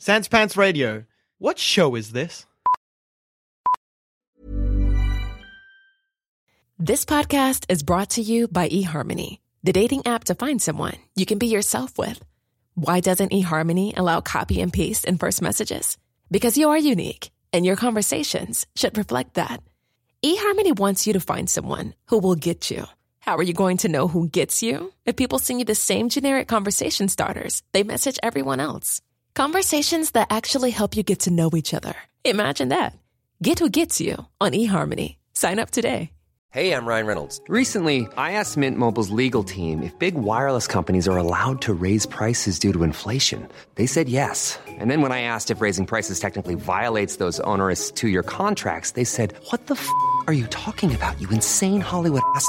Sans Pants Radio. What show is this? This podcast is brought to you by eHarmony, the dating app to find someone you can be yourself with. Why doesn't eHarmony allow copy and paste in first messages? Because you are unique, and your conversations should reflect that. eHarmony wants you to find someone who will get you. How are you going to know who gets you? If people send you the same generic conversation starters they message everyone else. Conversations that actually help you get to know each other. Imagine that. Get who gets you on eHarmony. Sign up today. Hey, I'm Ryan Reynolds. Recently, I asked Mint Mobile's legal team if big wireless companies are allowed to raise prices due to inflation. They said yes. And then when I asked if raising prices technically violates those onerous two year contracts, they said, What the f are you talking about, you insane Hollywood ass?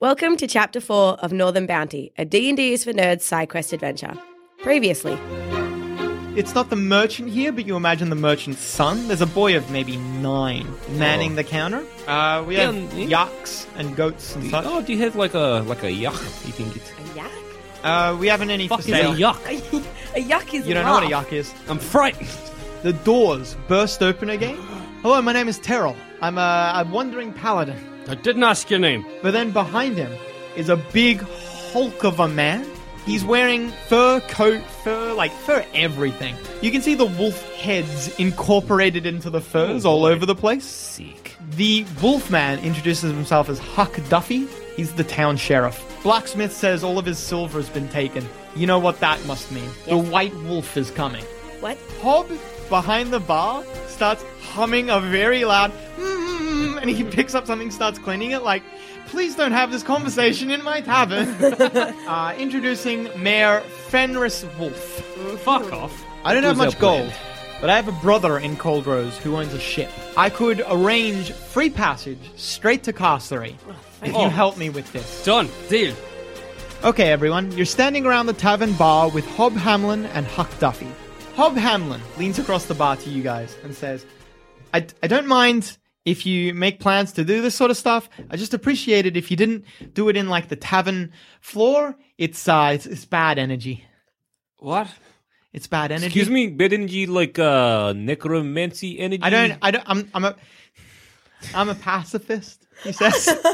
Welcome to Chapter 4 of Northern Bounty, a D&D is for Nerds side quest adventure. Previously, It's not the merchant here, but you imagine the merchant's son. There's a boy of maybe nine manning the counter. Uh, we have Yeah, yeah. yucks and goats and such. Oh, do you have like a like a yuck you can get? a yak? Uh, we haven't any Fuck for is a sale. yuck? A yuck is You don't know what a laugh. yuck is. I'm frightened. The doors burst open again. Hello, my name is Terrell. I'm a, a wandering paladin. I didn't ask your name. But then behind him is a big hulk of a man. He's wearing fur coat, fur, like fur everything. You can see the wolf heads incorporated into the furs all over the place. Sick. The wolf man introduces himself as Huck Duffy. He's the town sheriff. Blacksmith says all of his silver has been taken. You know what that must mean. The white wolf is coming. What? Hob, behind the bar, starts humming a very loud, mm, and he picks up something, starts cleaning it, like, please don't have this conversation in my tavern. uh, introducing Mayor Fenris Wolf. Fuck off. I don't have much gold, but I have a brother in Cold Rose who owns a ship. I could arrange free passage straight to Castery if Oh. you help me with this. Done. Deal. Okay, everyone, you're standing around the tavern bar with Hob Hamlin and Huck Duffy. Hob Hamlin leans across the bar to you guys and says, I, I don't mind if you make plans to do this sort of stuff. I just appreciate it if you didn't do it in like the tavern floor. It's uh, it's, it's bad energy. What? It's bad energy. Excuse me, bad energy like uh necromancy energy. I don't. I don't. I'm. I'm a. I'm a pacifist. He says.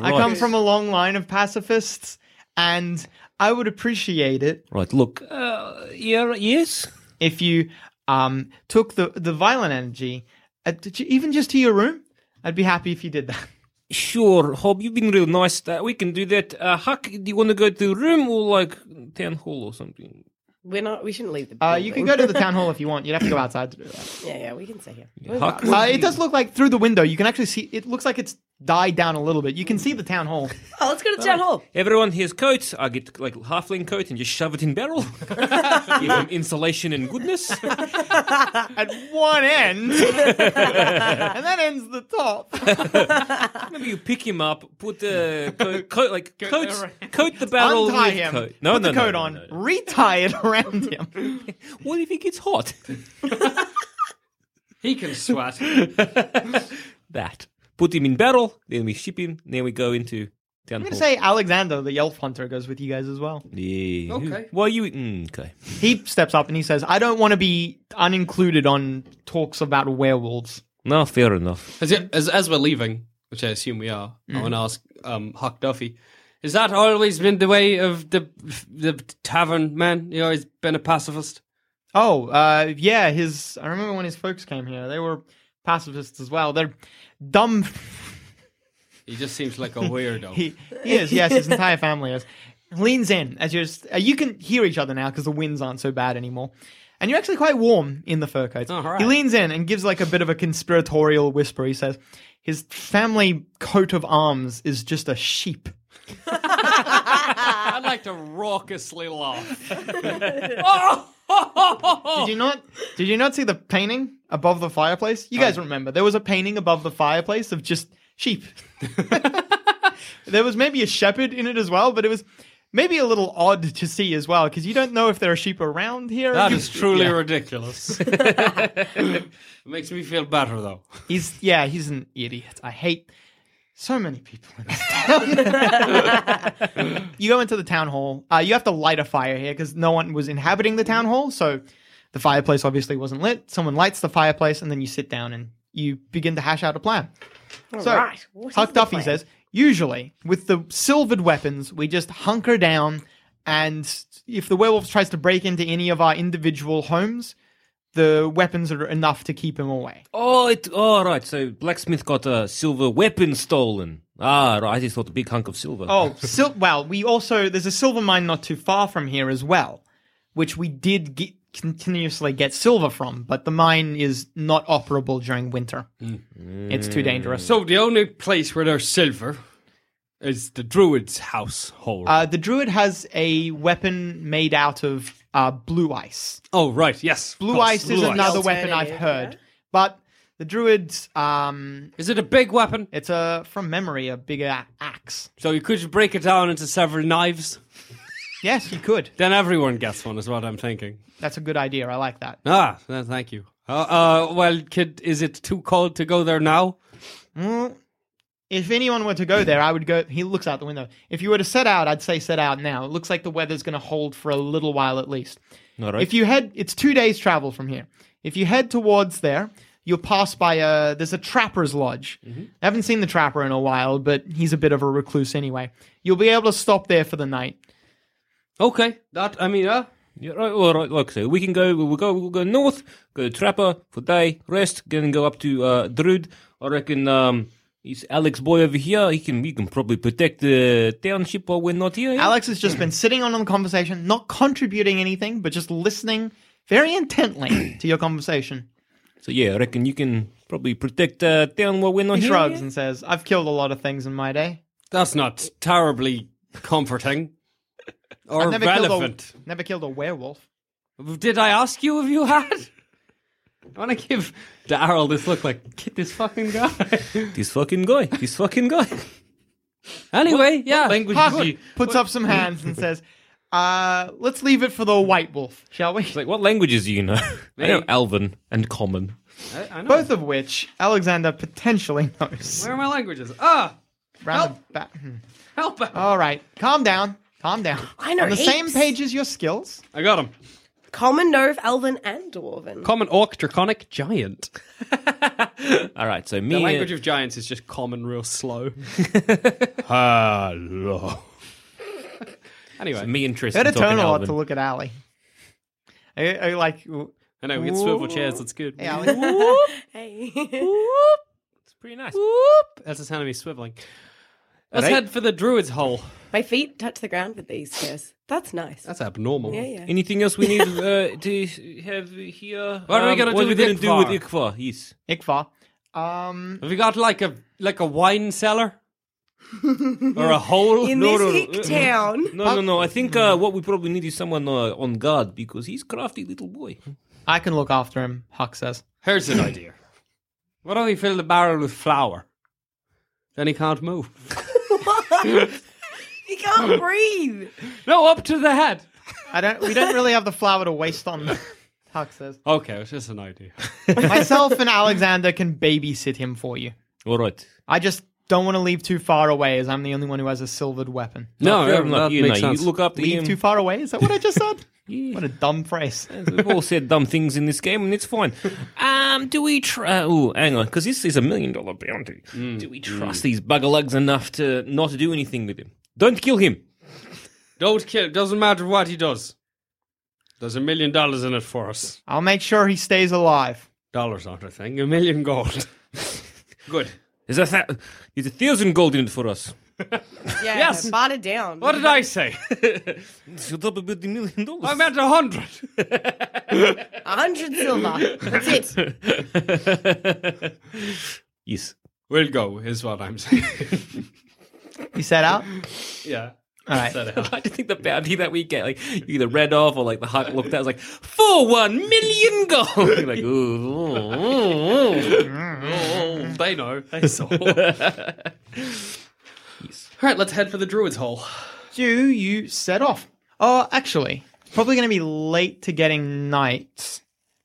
I come from a long line of pacifists, and I would appreciate it Right, look. Uh, yeah, yes. if you um took the the violent energy, uh, did you, even just to your room. I'd be happy if you did that. Sure, Hob, you've been real nice. Uh, we can do that. Uh, Huck, do you want to go to the room or like town hall or something? We're not. We shouldn't leave the. Uh, you can go to the town hall if you want. You'd have to go outside to do that. yeah, yeah, we can stay here. Huck, Uh, it does look like through the window. You can actually see. It looks like it's died down a little bit. You can see the town hall. Oh, let's go to the town hall. Everyone here's coats. I get like halfling coat and just shove it in barrel. Give them insulation and goodness. at one end, and that ends the top. Maybe you pick him up, put the coat, coat like coat, coat the barrel Untie with him. coat. No, put no, the no, coat no, on. no, no. Retie it around him. What if he gets hot? He can sweat. that. Put him in battle, then we ship him, then we go into town I'm gonna say Alexander, the elf hunter, goes with you guys as well. Yeah. Okay. Well, you. Mm, okay. He steps up and he says, "I don't want to be unincluded on talks about werewolves." No, fair enough. As, as, as we're leaving, which I assume we are, I want to ask um, Huck Duffy, has that always been the way of the the tavern man? You always been a pacifist? Oh, uh, yeah. His. I remember when his folks came here. They were pacifists as well. They're dumb. He just seems like a weirdo. He, he is. Yes, his entire family is. Leans in as you're. Just, uh, you can hear each other now because the winds aren't so bad anymore. And you're actually quite warm in the fur coats. Oh, right. He leans in and gives like a bit of a conspiratorial whisper. He says, "His family coat of arms is just a sheep." I'd like to raucously laugh. Did you not? Did you not see the painting above the fireplace? You guys remember there was a painting above the fireplace of just sheep. there was maybe a shepherd in it as well, but it was maybe a little odd to see as well because you don't know if there are sheep around here. That is truly Yeah. ridiculous. it makes me feel better though. He's yeah, he's an idiot. I hate so many people in this town. you go into the town hall. Uh, you have to light a fire here because no one was inhabiting the town hall, so the fireplace obviously wasn't lit. Someone lights the fireplace, and then you sit down and you begin to hash out a plan. so right. Huck Duffy plan? says, usually with the silvered weapons, we just hunker down, and if the werewolf tries to break into any of our individual homes. The weapons are enough to keep him away. Oh, it. Oh, right. So blacksmith got a silver weapon stolen. Ah, right. I just thought a big hunk of silver. Oh, sil- well, we also there's a silver mine not too far from here as well, which we did get, continuously get silver from, but the mine is not operable during winter. It's too dangerous. So the only place where there's silver is the druid's household. Uh, the druid has a weapon made out of uh, blue ice. oh right, yes. Blue of course, ice is blue another weapon I've Alternative, heard, yeah. but the druid's um, Is it a big weapon? it's a from memory a bigger a- axe. So you could break it down into several knives. Yes, you could. Then everyone gets one, is what I'm thinking. That's a good idea. I like that. Ah, thank you. Uh, uh, well, kid, is it too cold to go there now? If anyone were to go there, I would go. He looks out the window. If you were to set out, I'd say set out now. It looks like the weather's going to hold for a little while at least. All right. If you head, it's two days travel from here. If you head towards there, you'll pass by a. There's a trapper's lodge. I haven't seen the trapper in a while, but he's a bit of a recluse anyway. You'll be able to stop there for the night. Okay, that I mean, uh, Yeah, right, all right, like so. We can go. We'll go. We'll go north. Go to Trapper for day rest. Then go up to uh. I reckon. Um, he's Alex boy over here. He can. He can probably protect the township while we're not here. yeah? Alex has just been sitting on the conversation, not contributing anything, but just listening very intently to your conversation. So yeah, I reckon you can probably protect uh, town while we're not He here. shrugs yeah? and says, "I've killed a lot of things in my day. that's not terribly comforting or I've never relevant. killed a never killed a werewolf." Did I ask you if you had? I want to give Daryl this look like, get this fucking guy. This fucking guy. This fucking guy. anyway, yeah. language Huck is you? puts up some hands and says, uh, let's leave it for the white wolf, shall we? Like what languages do you know? I know Me? Elven and Common. I, I know. Both of which Alexander potentially knows. Where are my languages? Ah, Round the back. hmm. help out. All right, calm down. Calm down. I know On the same heaps. page as your skills. I got him. Common, Nove, Elven, and Dwarven. Common orc, draconic, giant. All right, so me. The language of giants is just common, real slow. Hello. anyway, me and Tristan Better talking turn a lot Elven. to look at Ali. I, I like, I know we get swivel chairs. That's good. hey, Ali. Hey. It's pretty nice. Whoop. That's the sound of me swiveling. Let's head for the druid's hole. My feet touch the ground with these chairs. That's nice. That's abnormal. yeah, yeah. Anything else we need uh, to have here? What are we Um, gonna what do are we with gonna do with Ikvar? Ikvar? Yes. Ikvar. Um, Have we got like a like a wine cellar or a hole? In No, this no, no. town. No, no, no. I think uh, what we probably need is someone uh, on guard because he's crafty little boy. I can look after him, Huck says. Here's an idea. Why don't we fill the barrel with flour? Then he can't move. He can't breathe. No, up to the head. I don't. We don't really have the flour to waste on. Huck says. Okay, it's just an idea. Myself and Alexander can babysit him for you. All right. I just don't want to leave too far away, as I'm the only one who has a silvered weapon. No, fair yeah, enough. that You, makes know, sense. you look after Leave him. too far away? Is that what I just said? What a dumb phrase. We've all said dumb things in this game, and it's fine. Um, do we try? Uh, oh, hang on, because this is a million dollar bounty. Mm, do we mm. trust these bugger lugs enough to not do anything with him? Don't kill him. Don't kill. Doesn't matter what he does. There's a million dollars in it for us. I'll make sure he stays alive. Dollars aren't a thing. A million gold. Good. There's a th- there's a thousand gold in it for us. Yeah, Yes. bar it down. What did I say? Shut up about the million dollars. I meant a hundred. A hundred silver. That's it. yes. We'll go, is what I'm saying. You set out? yeah. All right. I like to think the bounty that we get, like you either read off or like the hunt looked at, was like for one million gold. Like, ooh, ooh, ooh, ooh. Oh, they know. They saw. All right, let's head for the Druid's Hole. Do you set off? Oh, actually, it's probably going to be late to getting night.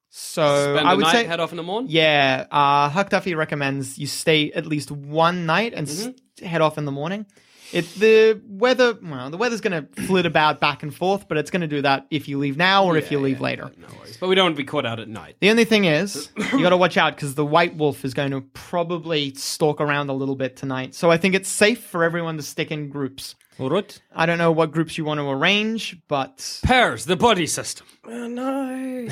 So Spend I would night, say, head off in the morning. yeah, uh, Huck Duffy recommends you stay at least one night and s- head off in the morning. It the weather, well, the weather's going to flit about back and forth, but it's going to do that if you leave now or if you leave later. No worries. But we don't want to be caught out at night. The only thing is, you got to watch out because the white wolf is going to probably stalk around a little bit tonight. So I think it's safe for everyone to stick in groups. All right. I don't know what groups you want to arrange, but Pairs, the buddy system. Oh no.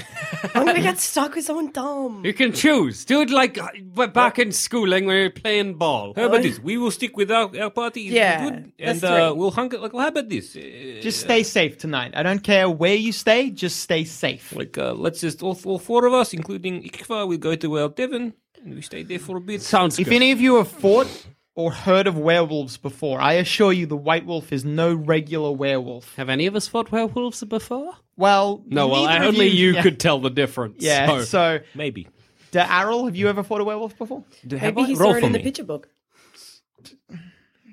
I'm gonna get stuck with someone dumb. You can choose. Do it like uh, back in schooling when you're playing ball. How about this? We will stick with our, our party. It's Yeah, good, that's and uh, three. we'll hunk it. Like, well, how about this? Uh, just stay safe tonight. I don't care where you stay, just stay safe. like, uh, let's just all, all four of us, including Ikfa, we go to our Devon and we stay there for a bit. Sounds good. If good. any of you have fought or heard of werewolves before, I assure you the white wolf is no regular werewolf. Have any of us fought werewolves before? Well, No, well, neither of only you, yeah. could tell the difference. Yeah, so- so, Maybe. Darrell, have you ever fought a werewolf before? Do have Maybe I? he saw it for in the picture book.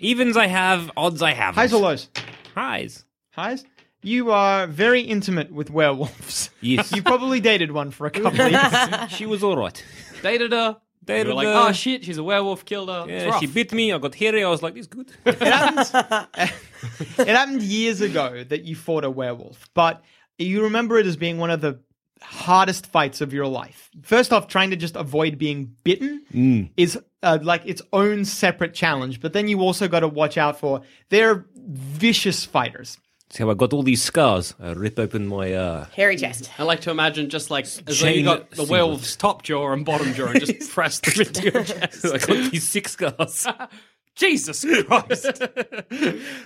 Evens I have, odds I have. Highs or lows? Highs. Highs? You are very intimate with werewolves. Yes. You probably dated one for a couple of years. she was all right. dated her. They Dated were like, oh shit, she's a werewolf, killed her. It's Yeah, rough. she bit me. I got hairy. I was like, "This good." It happened, it happened years ago that you fought a werewolf, but you remember it as being one of the hardest fights of your life. First off, trying to just avoid being bitten is uh, like its own separate challenge, but then you also got to watch out for they're vicious fighters. That's how I got all these scars. I rip open my. uh Hairy chest. I like to imagine just like as though you got the singlet. werewolf's top jaw and bottom jaw and just press them into your chest. I got these six scars. Jesus Christ!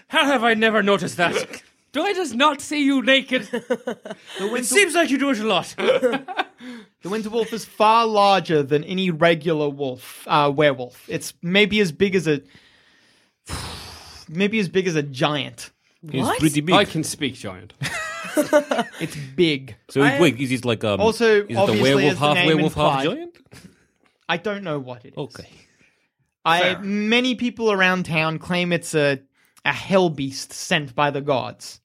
How have I never noticed that? Do I just not see you naked? it seems like you do it a lot. The winter wolf is far larger than any regular wolf, uh, werewolf. It's maybe as big as a, maybe as big as a giant. It's pretty big. I can speak giant. It's big. So wait, is it like um? Also, is it a obviously, werewolf as the half name werewolf half implied- giant? I don't know what it is. Okay. I many people around town claim it's a a hell beast sent by the gods.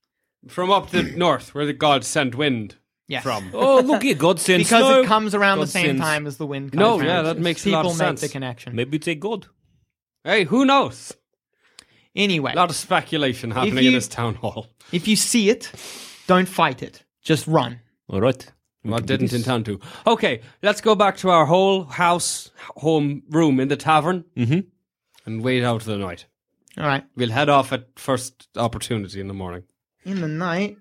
From up the north, where the gods sent wind Yes. from. Oh look here, God sends because snow. it comes around the same sends- time as the wind. Comes No, around. yeah, that makes a lot people of make sense. the connection. Maybe it's a god. Hey, who knows? Anyway, A lot of speculation happening you- in this town hall. if you see it, don't fight it. Just run. All right. We I didn't intend to. Okay, let's go back to our whole house, home room in the tavern Mhm. and wait out the night. All right. We'll head off at first opportunity in the morning. In the night,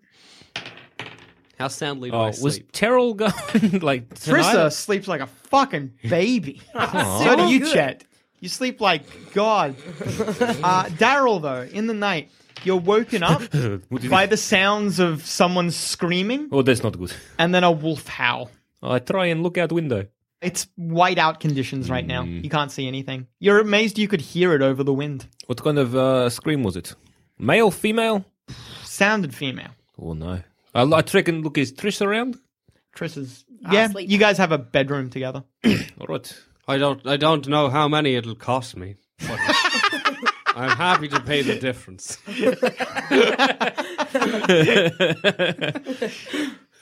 How soundly do Oh, I was? Terrell going like Trissa sleeps like a fucking baby. so do you, Chet. You sleep like God. Uh, Daryl, though, in the night, you're woken up What by he- the sounds of someone screaming Oh, that's not good. and then a wolf howl. I try and look out window. It's white out conditions right now. Mm. You can't see anything. You're amazed you could hear it over the wind. What kind of uh, scream was it? Male, female? Sounded female. Oh no. I, I reckon. Look, is Trish around? Triss is. Yeah, sleep. you guys have a bedroom together. All right. I don't. I don't know how many it'll cost me. but I'm happy to pay the difference.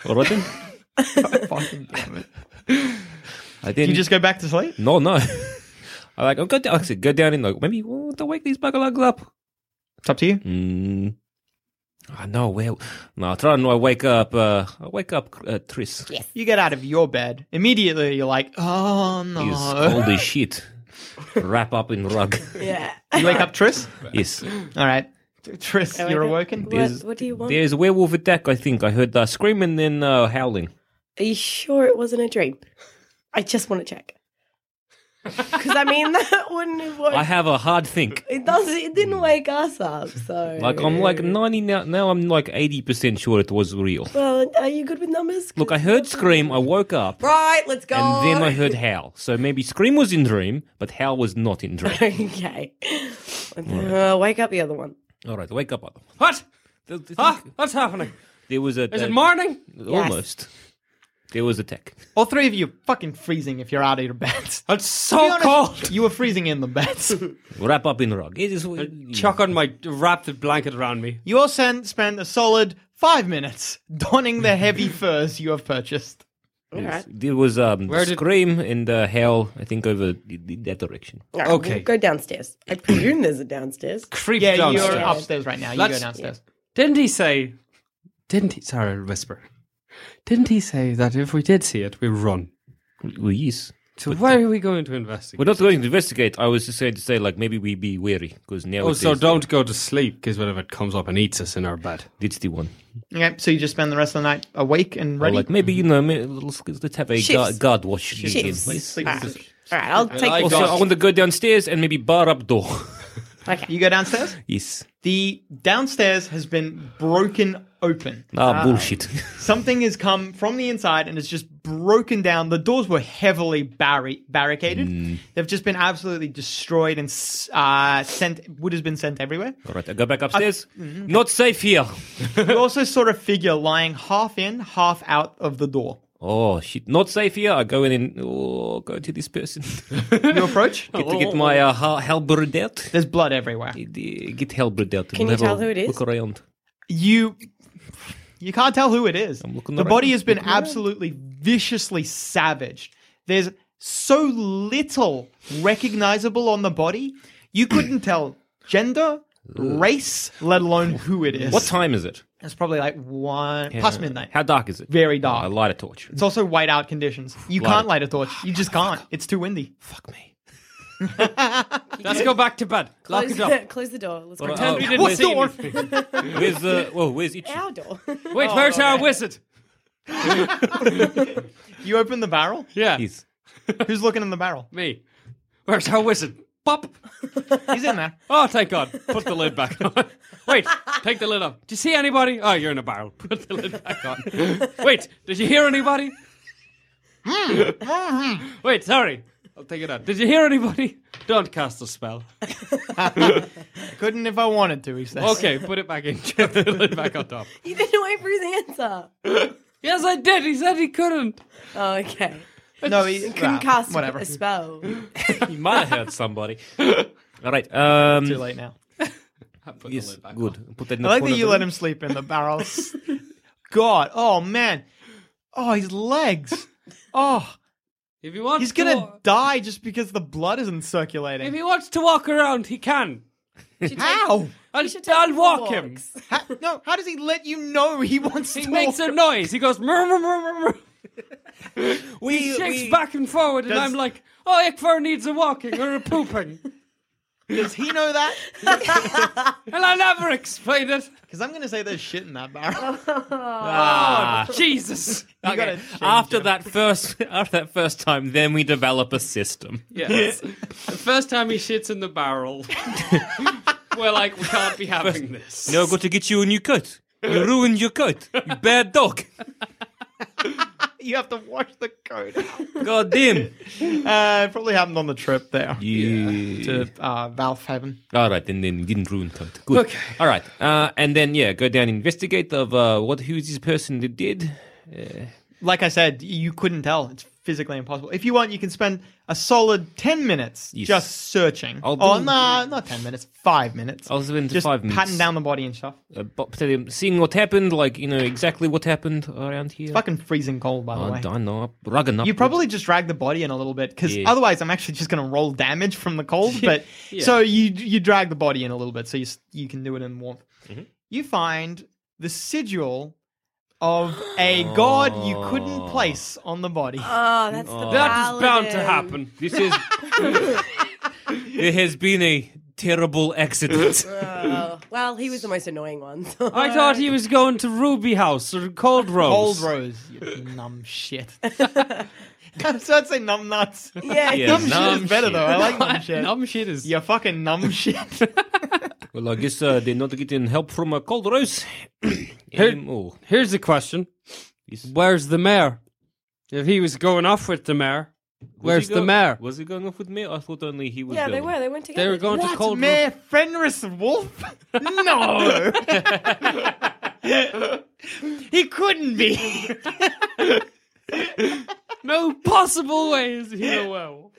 All right then. Fucking damn it. I didn't. You just go back to sleep? No, no. I like. I'll go down. I said, go down in like maybe well, to wake these buggalags up. It's up to you. Mm. I know. Well, no. I try and I wake up. Uh, I wake up uh, Tris. Yes. You get out of your bed. Immediately, you're like, oh no. He's cold as shit. Wrap up in rug. Yeah. You wake up Tris. yes. All right. Tris, I you're wake up- awoken? What, what do you want? There's a werewolf attack. I think I heard uh, screaming and uh, howling. Are you sure it wasn't a dream? I just want to check. Because I mean, that wouldn't have worked. I have a hard think. it does. It didn't wake us up. So Like I'm like ninety now. Now I'm like eighty percent sure it was real. Well, are you good with numbers? Look, I heard scream. I woke up. Right, let's go. And then I heard howl. So maybe scream was in dream, but howl was not in dream. okay. Uh, wake up the other one. All right, wake up. Otto. What? The- the Huh? What's happening? There was a. Is a- it morning? Almost. There was a tech. All three of you are fucking freezing if you're out of your beds. It's so Be honest, cold. You were freezing in the beds. Wrap up in the rug. It is. Chuck on my wrap the blanket around me. you all spent spent a solid five minutes donning the heavy furs you have purchased. Alright. There was um Where did- scream and uh, howl. I think over the- the- that direction. Alright, Okay. we'll go downstairs. I presume there's a downstairs. Creep Yeah, downstairs. you're upstairs right now. You Let's- go downstairs. Didn't he say? Didn't he? Sorry, I'll whisper. Didn't he say that if we did see it, we run? Well, yes. So why are we going to investigate? We're not going to investigate. I was just saying to say, like, maybe we be wary because now Oh, so don't go to sleep because whatever it comes up and eats us in our bed. It's the one. Okay, so you just spend the rest of the night awake and Or ready. like maybe you know, may- let's, let's have a Shifts. guard, guard watch. Shifts. again, Sleep- sleep- Alright. Alright, I'll take Also, I want to go downstairs and maybe bar up door. Okay. You go downstairs. yes. The downstairs has been broken open. Ah, bullshit. Something has come from the inside and it's just broken down. The doors were heavily barri- barricaded. Hmm. They've just been absolutely destroyed and uh, sent. Wood has been sent everywhere. All right, I go back upstairs. Not safe here. you also sort of figure lying half in, half out of the door. Oh shit! Not safe here. I go in and oh, go to this person. You approach. get to get my uh, hal- halberd out. There's blood everywhere. Get get halberd out. Can and you have a tell who it is? Look around. You you can't tell who it is. I'm looking The around. body has been absolutely viciously savaged. There's so little recognizable on the body. You couldn't tell gender, race, let alone who it is. What time is it? It's probably like one past midnight. How dark is it? Very Oh, I dark. light a torch. It's also white out conditions. You Light can't it. light a torch. You just can't. It's too windy. Fuck me. Let's go back to bed. Lock Close, it up. close the door. Let's go. Well, Pretend uh, we didn't where's- see anything. Where's the? Whoa, where's each? Our door. Wait, where's our wizard? You open the barrel. Yeah, He's Who's looking in the barrel? me. Where's our wizard? Pop. He's in there. Oh, thank God. Put the lid back on. Wait, take the lid off. Do you see anybody? Oh, you're in a barrel. Put the lid back on. Wait, did you hear anybody? Wait, sorry. I'll take it out. Did you hear anybody? Don't cast a spell. Couldn't if I wanted to. He says. Okay, put it back in. Get the lid back on top. you didn't wait for his answer. Yes, I did. He said he couldn't. Oh, okay. No, he Couldn't well, cast whatever. a spell. he might have heard somebody. All right. Um, Too late now. Put the yes, lid back good. on. Put that in I the like that you let him sleep in the barrels. God, oh man, oh his legs. Oh, If he wants he's to gonna wa- die just because the blood isn't circulating. If he wants to walk around, he can. How? I'll, should I'll him for walk him. How? No, how does he let you know he wants He to? He makes a noise. He goes murr, murr, murr, murr, murr. We, He shakes we- back and forward, and Does- I'm like, oh, Ickfur needs a walking or a pooping. Does he know that? and I never explain it. Because I'm gonna say there's shit in that barrel. Ah. Jesus. Okay. After him. that first, after that first time, then we develop a system. Yes. the first time he shits in the barrel, we're like, we can't be having this. No, I got to get you a new coat. You ruined your coat. You bad dog. You have to wash the coat. God damn. Uh, it probably happened on the trip there Yeah. to uh, Valve Heaven. All right, and then you didn't ruin tote. Good. Okay. All right, uh, and then yeah, go down investigate of uh, what who is this person that did. Like I said, you couldn't tell. It's physically impossible. If you want, you can spend a solid ten minutes Yes. just searching. I'll oh, nah, not ten minutes. Five minutes. I'll spend just five minutes. patting down the body and stuff. Uh, but seeing what happened, like you know exactly what happened around here. Fucking freezing cold, by the I way. don't know, rugging up. You probably just drag the body in a little bit because Yeah. otherwise I'm actually just going to roll damage from the cold. But so you you drag the body in a little bit so you s- you can do it in warmth. Mm-hmm. You find the sigil of a god you couldn't oh. place on the body. Oh, that's the oh. That is bound to happen. This is. it has been a terrible accident. Oh, well, he was the most annoying one. so- I thought he was going to Ruby House or Cold Rose. Cold rose, you numb shit. so I'd say numb nuts. yeah, Yeah, numb, shit numb is better shit. though. I like numb shit. Numb shit is. You fucking numb shit. Well, I guess uh, they're not getting help from a cold rose. Here- oh, Here's the question: yes. Where's the mayor? If he was going off with the mayor, Was where's he the go- mayor? Was he going off with me? I thought only he was yeah, going. they were. They went together. They were going to What, Cold Rose. Mayor Fenris Wolf? No. he couldn't be. No possible way is he a werewolf.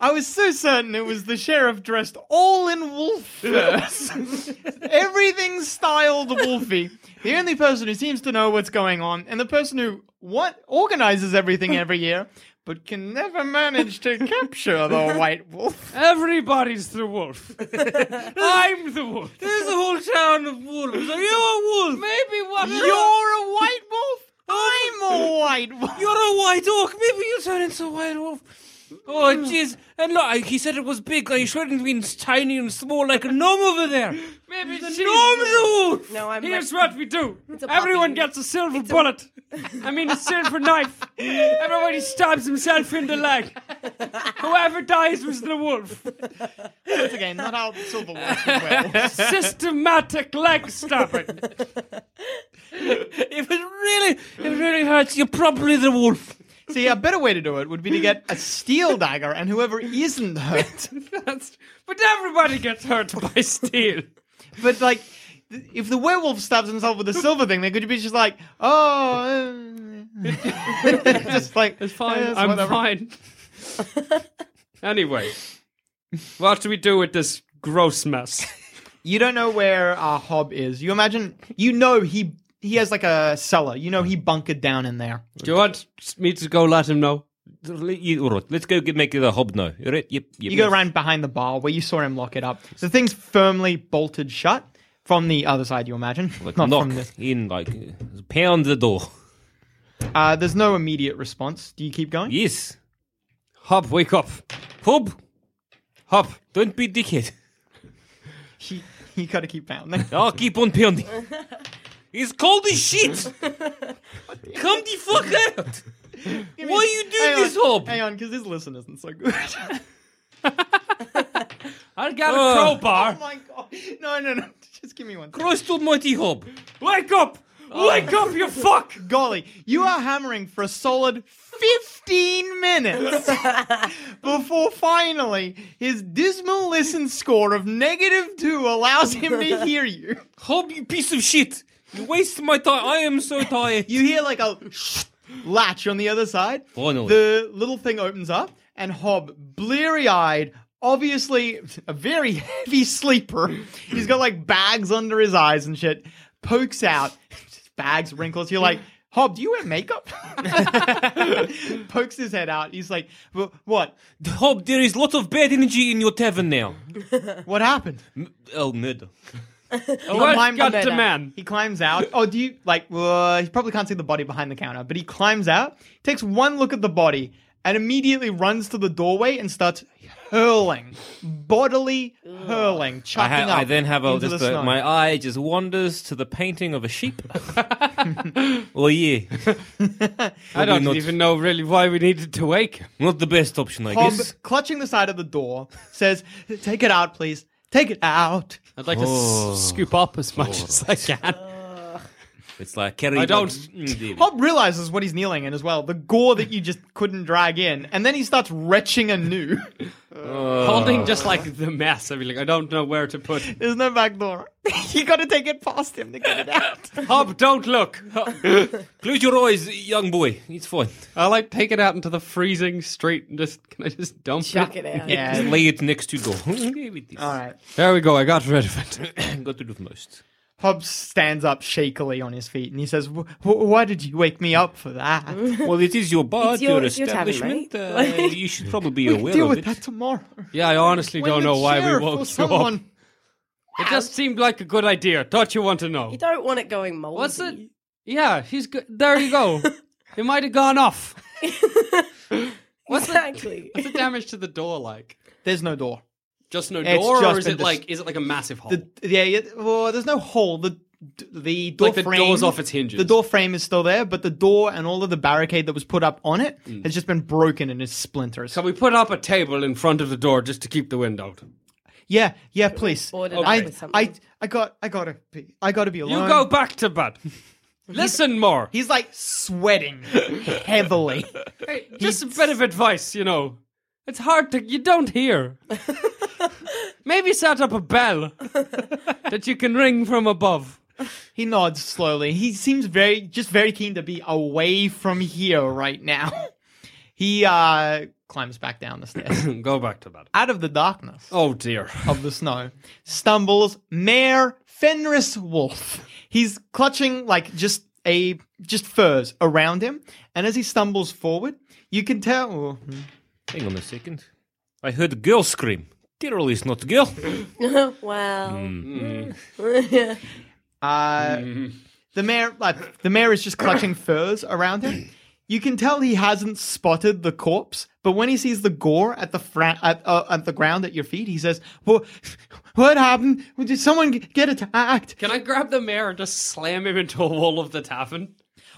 I was so certain it was the sheriff dressed all in wolf furs. Everything styled wolfy. The only person who seems to know what's going on, and the person who what organizes everything every year, but can never manage to capture the white wolf. Everybody's the wolf. I'm the wolf. There's a whole town of wolves. Are you a wolf? Maybe one. You're a white wolf. I'm a white wolf. You're white orc. Maybe you turn into a white wolf. Oh, jeez. And look, I- he said it was big. Like I shouldn't be tiny and small like a gnome over there. Maybe The she's gnome's the a wolf. No, I'm. Here's like, what we do. Everyone gets a silver bullet. I mean a silver knife. Everybody stabs himself in the leg. Whoever dies was the wolf. Once again, not how silver works with werewolves. Systematic leg stabbing. If it really, if it really hurts, you're probably the wolf. See, a better way to do it would be to get a steel dagger, and whoever isn't hurt. That's, but everybody gets hurt by steel. But like, if the werewolf stabs himself with a silver thing, they could you be just like, oh, uh," just like It's fine. "Eh, it's I'm whatever." fine. anyway, what do we do with this gross mess? You don't know where our hob is. You imagine, you know, he he has like a cellar. You know, he bunkered down in there. Do you want me to go let him know? You- all right, let's go get, make the hob now. You? Yep, yep, You go around behind the bar where you saw him lock it up. The thing's firmly bolted shut from the other side. You imagine, Like not knock from this. in, like pound the door. Uh, there's no immediate response. Do you keep going? Yes, Hop, wake up. hob. Hop. Don't be dickhead. You, you gotta keep pounding. I'll keep on pounding. It's cold as shit. Come the fuck out. Why are you do Hang this, on, hob? Hang on, because his listen isn't so good. I got a crowbar. oh my god! No, no, no! Just give me one. Christ almighty, hob. Wake up! Oh. Wake up, you fuck! Golly, you are hammering for a solid 15 minutes before finally his dismal listen score of negative two allows him to hear you. Hob, you piece of shit. You waste my time. I am so tired. You hear like a latch on the other side. Finally. The little thing opens up, and Hob, bleary eyed, obviously a very heavy sleeper, he's got like bags under his eyes and shit, pokes out, bags, wrinkles. You're like, Hob, do you wear makeup? Pokes his head out. He's like, "Wh- what? Hob, there is lot of bad energy in your tavern now. What happened? M- oh, murder. What climbed got up the man? He climbs out. Oh, do you like? Uh, he probably can't see the body behind the counter, but he climbs out, takes one look at the body, and immediately runs to the doorway and starts hurling, bodily hurling, I, ha- up I then have a, into just the a, my eye just wanders to the painting of a sheep. oh yeah, I don't not- even know really why we needed to wake not the best option, I Hob, guess. clutching the side of the door, says, "Take it out, please. Take it out." I'd like to Oh. s- scoop up as much as I oh. can. It's like carry. I don't- Hob realizes what he's kneeling in as well. The gore that you just couldn't drag in. And then he starts retching anew. Holding just oh. like the mess. I mean, like I don't know where to put. There's no back door. you gotta take it past him to get it out. Hob, don't look. Close your eyes, young boy. It's fine. I like take it out into the freezing street and just can I just dump Chuck it? it out. Yeah. Just lay it next to door. There it is. Alright. There we go. I got rid of it. Got to do the most. Hobbs stands up shakily on his feet and he says, "Wh- wh- Why did you wake me up for that? Well, it is your bar, It's your- your, it's your tavern, establishment. uh, you should probably be We'll aware deal of with it. that tomorrow. Yeah, I honestly When don't know why we sheriff or woke you up. It just seemed like a good idea. Thought you want to know. You don't want it going moldy. What's it? Yeah, he's good. There you go. it might have gone off. What's the, what's the damage to the door like? There's no door. Just no It's door, just or is been it dis- like is it like a massive hole? The, yeah, yeah, well, there's no hole. The the door Like the frame, door's off its hinges. The door frame is still there, but the door and all of the barricade that was put up on it hmm. has just been broken and is splinters. so we put up a table in front of the door just to keep the wind out. yeah, yeah, please. Boarded up I, with something. I, I got, I gotta, be, I gotta be alone. You alone. go back to bed. Listen more. He's like sweating heavily. Hey, just a bit of advice, you know. It's hard to you don't hear. Maybe set up a bell that you can ring from above. He nods slowly. He seems very, just very keen to be away from here right now. He uh climbs back down the stairs. Go back to bed. Out of the darkness Oh dear. of the snow stumbles Mayor Fenris Wolf. He's clutching like just a just furs around him, and as he stumbles forward, you can tell. Hang on a second. I heard a girl scream. Tyrrell is not a girl. well, Hmm. Uh, the mayor, like the mayor, is just clutching furs around him. You can tell he hasn't spotted the corpse, but when he sees the gore at the fra- at, uh, at the ground at your feet, he says, "Well, what happened? Did someone get attacked? Can I grab the mayor and just slam him into a wall of the tavern?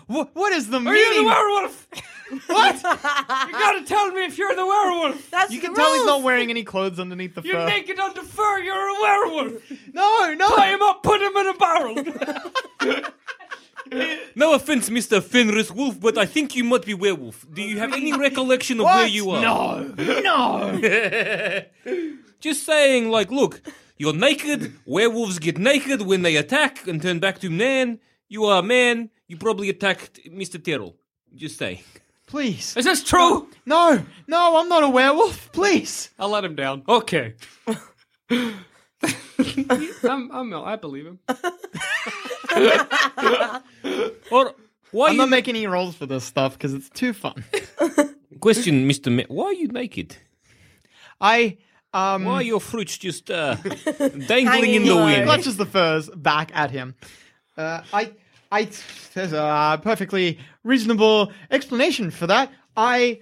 Wh- what is the Are meaning? Are you the werewolf? what? you gotta tell me if you're the werewolf. that's You the can tell he's not wearing any clothes underneath the fur. You're fur. naked under fur. You're a werewolf. No, no. Tie him up. Put him in a barrel. No offense, Mr. Fenris Wolf, but I think you might be werewolf. Do you have any recollection of What? where you are? No, no. Just saying, like, look, you're naked. Werewolves get naked when they attack and turn back to man. You are a man. You probably attacked Mr. Tyrrell. Just say. Please. Is this true? No, no, I'm not a werewolf. Please. I'll let him down. Okay. I'm, I'm, I believe him. Or why I'm you not making any rolls for this stuff because it's too fun. question, Mr. Ma- why are you naked? I um Why are your fruits just uh, dangling in the low. wind? clutches the furs back at him. Uh, I I there's a perfectly reasonable explanation for that. I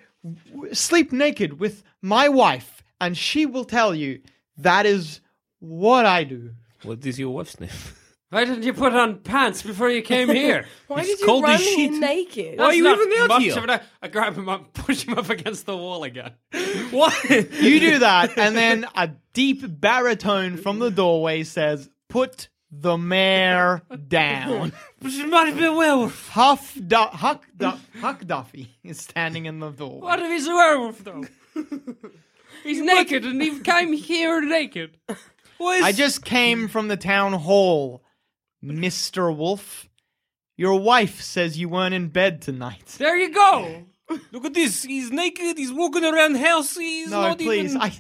w- sleep naked with my wife, and she will tell you that is what I do. What is your wife's name? Why didn't you put on pants before you came here? Why It's did you cold run as me shit. naked? Why are you even out much here? I grab him up, push him up against the wall again. What? You do that, and then a deep baritone from the doorway says, "Put the mayor down." She might be a werewolf. Huff du- Huck du- Huck Duffy is standing in the door. What if he's a werewolf, though? he's naked and he came here naked. I just came from the town hall, Mr. Wolf. Your wife says you weren't in bed tonight. There you go. Look at this. He's naked. He's walking around the house. He's No, not please. even. I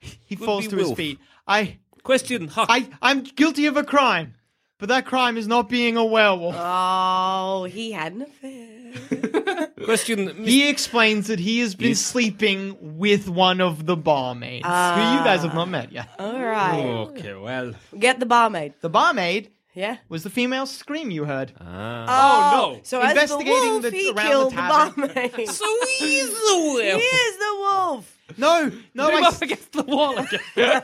he Could falls be to his feet. I Question, Huck. I I'm guilty of a crime. But that crime is not being a werewolf. Oh, he had an affair. Question, Mr. he explains that he has been Yes. sleeping with one of the barmaids, who you guys have not met yet. Ah. All right. Okay, well. Get the barmaid. The barmaid Yeah. was the female scream you heard. Ah. Oh, no. So as the Investigating wolf, the- he around the killed the, tavern. barmaid. So he's the he werewolf. is the wolf. No, no, Put him I, up against the wall again.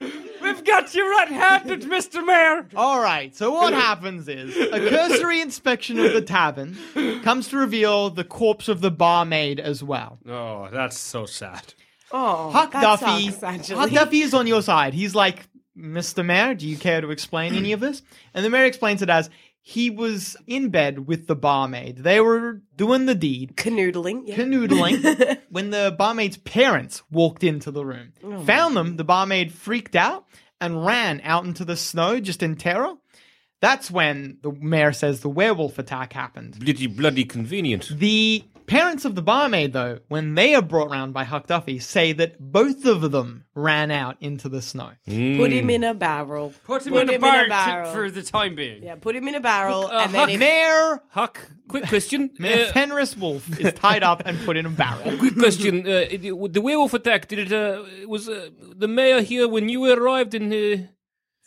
We've got you red-handed, Mr. Mayor. All right. So what happens is a cursory inspection of the tavern comes to reveal the corpse of the barmaid as well. Oh, that's so sad. Oh, Huck that Duffy. sucks, actually. Huck Duffy is on your side. He's like, Mr. Mayor, do you care to explain any of this? And the mayor explains it as he was in bed with the barmaid. They were doing the deed, Canoodling. Yeah. canoodling, when the barmaid's parents walked into the room. Oh Found them, the barmaid freaked out and ran out into the snow just in terror. That's when the mayor says the werewolf attack happened. Bloody, bloody convenient. The parents of the barmaid, though, when they are brought round by Huck Duffy, say that both of them ran out into the snow. Put him in a barrel. Put him Put in the him in a barrel. for the time being. Yeah, put him in a barrel, uh, and then if, Mayor, Huck, quick question. Mayor Uh, Fenris Wolf is tied up and put in a barrel. quick question. Uh, the werewolf attack, did it, uh, was uh, the mayor here when you arrived in, uh,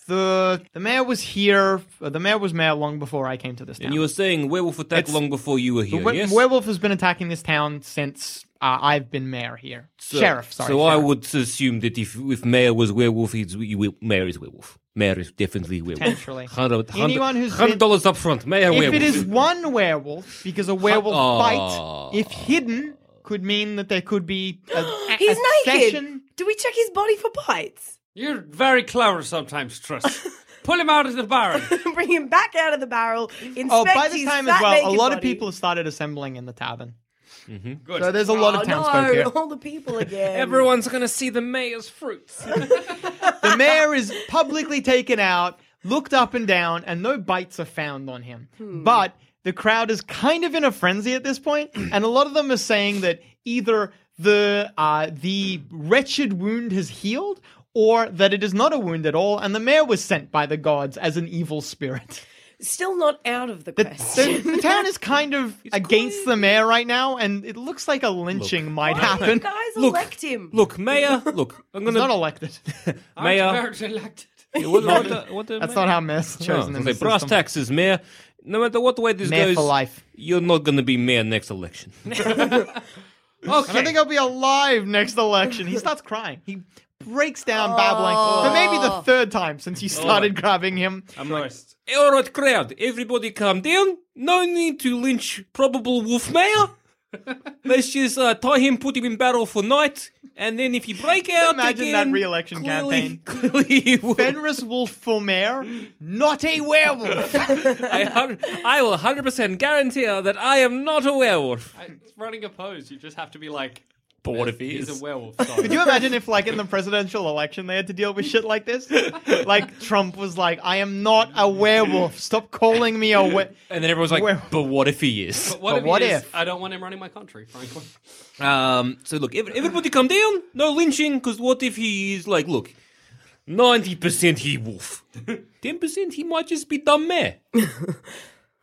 The the mayor was here. uh, The mayor was mayor long before I came to this town. and you were saying werewolf attack It's- long before you were the here, we- yes? werewolf has been attacking this town since uh, I've been mayor here. So- sheriff, sorry. So I sheriff. would assume that if if mayor was werewolf, he's you will, mayor is werewolf. Mayor is definitely werewolf. Potentially. Hundred, Anyone who's hundred been- dollars up front, mayor werewolf. If werewolf. it is one werewolf, because a werewolf Oh. bite, if hidden, could mean that there could be a, a- he's a naked. session. Do we check his body for bites? You're very clever sometimes, Truss. Pull him out of the barrel. Bring him back out of the barrel. Oh, by this time as well, a naked lot of people have started assembling in the tavern. Good. So there's a lot Oh of no! here. All the people again. Everyone's gonna see the mayor's fruits. The mayor is publicly taken out, looked up and down, and no bites are found on him. But the crowd is kind of in a frenzy at this point, and a lot of them are saying that either the uh, the wretched wound has healed, or that it is not a wound at all, and the mayor was sent by the gods as an evil spirit. Still not out of the The, question. the, the town is kind of against the mayor right now, and it looks like a lynching might Why don't you happen. guys Look, elect him. Look, mayor. Look, I'm He's gonna not elected. mayor. Aren't elected. What, what the, what the That's mayor- not how mayor's Oh, chosen in okay, the brass system. taxes, mayor. No matter what way this Mayor goes, for life. you're not gonna be mayor next election. I don't think I'll be alive next election. He starts crying. He breaks down babbling for maybe the third time since you started grabbing him. I'm like, all right, crowd, everybody calm down. No need to lynch probable wolf mayor. Let's just uh, tie him, put him in barrel for night, and then if you break out Imagine again, that re-election clearly, campaign. Clearly, he will. Fenris Wolf for mayor, not a werewolf. I, I will 100% guarantee that I am not a werewolf. I- Running a pose, you just have to be like. But what if he He's is? a werewolf. Could you imagine if, like, in the presidential election, they had to deal with shit like this? Like, Trump was like, "I am not a werewolf. Stop calling me a werewolf." And then everyone's like, Where- but what if he is? But what, But if, he what is- if? I don't want him running my country, frankly. Um, so look, ev- everybody come down. No lynching, because what if he is like, look, ninety percent he wolf, ten percent he might just be dumb mayor.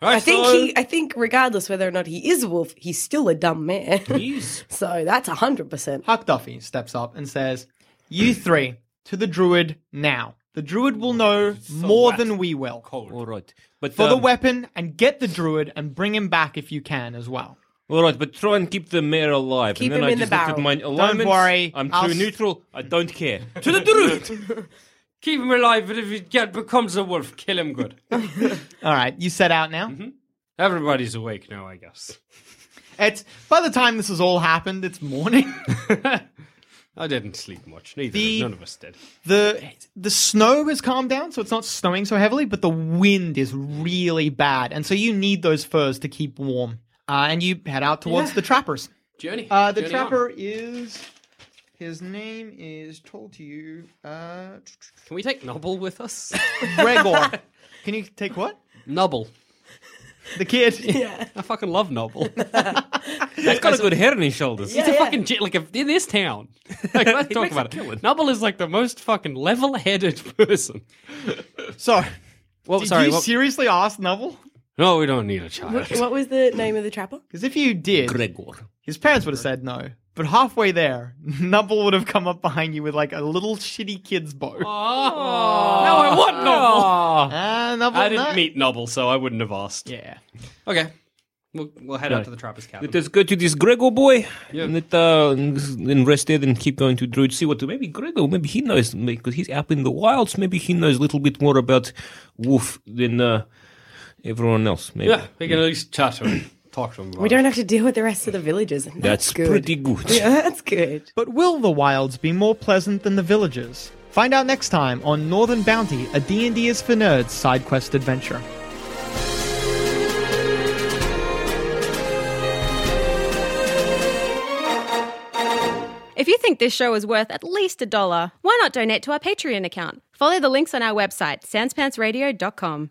I think he. I think regardless whether or not he is a wolf, he's still a dumb man. He's so that's hundred percent. Huck Duffy steps up and says, "You three to the druid now. The druid will know more wet. than we will." all right, but for the um, weapon and get the druid and bring him back if you can as well. All right, but try and keep the mayor alive. Keep and then him I in the just looked at barrel. my alignments. worry, I'm I'll too neutral. I don't care. to the druid. Keep him alive, but if he get, becomes a wolf, kill him good. All right, you set out now. Everybody's awake now, I guess. It's by the time this has all happened, it's morning. I didn't sleep much. Neither. The- None of us did. the The snow has calmed down, so it's not snowing so heavily, but the wind is really bad, and so you need those furs to keep warm. Uh, and you head out towards the trappers. Journey. Uh, the Journey trapper on. is his name is told to you. Uh, Can we take Nobble with us? Gregor. Can you take what? Nobble. The kid. Yeah. I fucking love Nobble. He's got a good head on his shoulders. He's a fucking j- like a, in this town. Like, let's talk about it. Nobble is like the most fucking level-headed person. So, Well, did sorry. you what- seriously ask Neville? no, we don't need a child. What, what was the name of the trapper? Because if you did, Gregor. his parents would have said no. But halfway there, Nubble would have come up behind you with like a little shitty kid's bow. Oh, no, I want Nobble. Ah, Nubble, I didn't no. meet Nobble, so I wouldn't have asked. Yeah. Okay. We'll, we'll head out to the trapper's cabin. Let us go to this Gregor boy Yeah. and let, uh, and rest there and keep going to Druid. See what maybe Gregor, maybe he knows because he's up in the wilds. Maybe he knows a little bit more about Wolf than uh, everyone else. Maybe. Yeah, we can at least chat to him talk to them about We don't it. have to deal with the rest of the villagers. and That's, good. pretty good. Yeah, that's good. But will the wilds be more pleasant than the villages? Find out next time on Northern Bounty, a D&D is for nerds side quest adventure. If you think this show is worth at least a dollar, why not donate to our Patreon account? Follow the links on our website, sanspantsradio.com.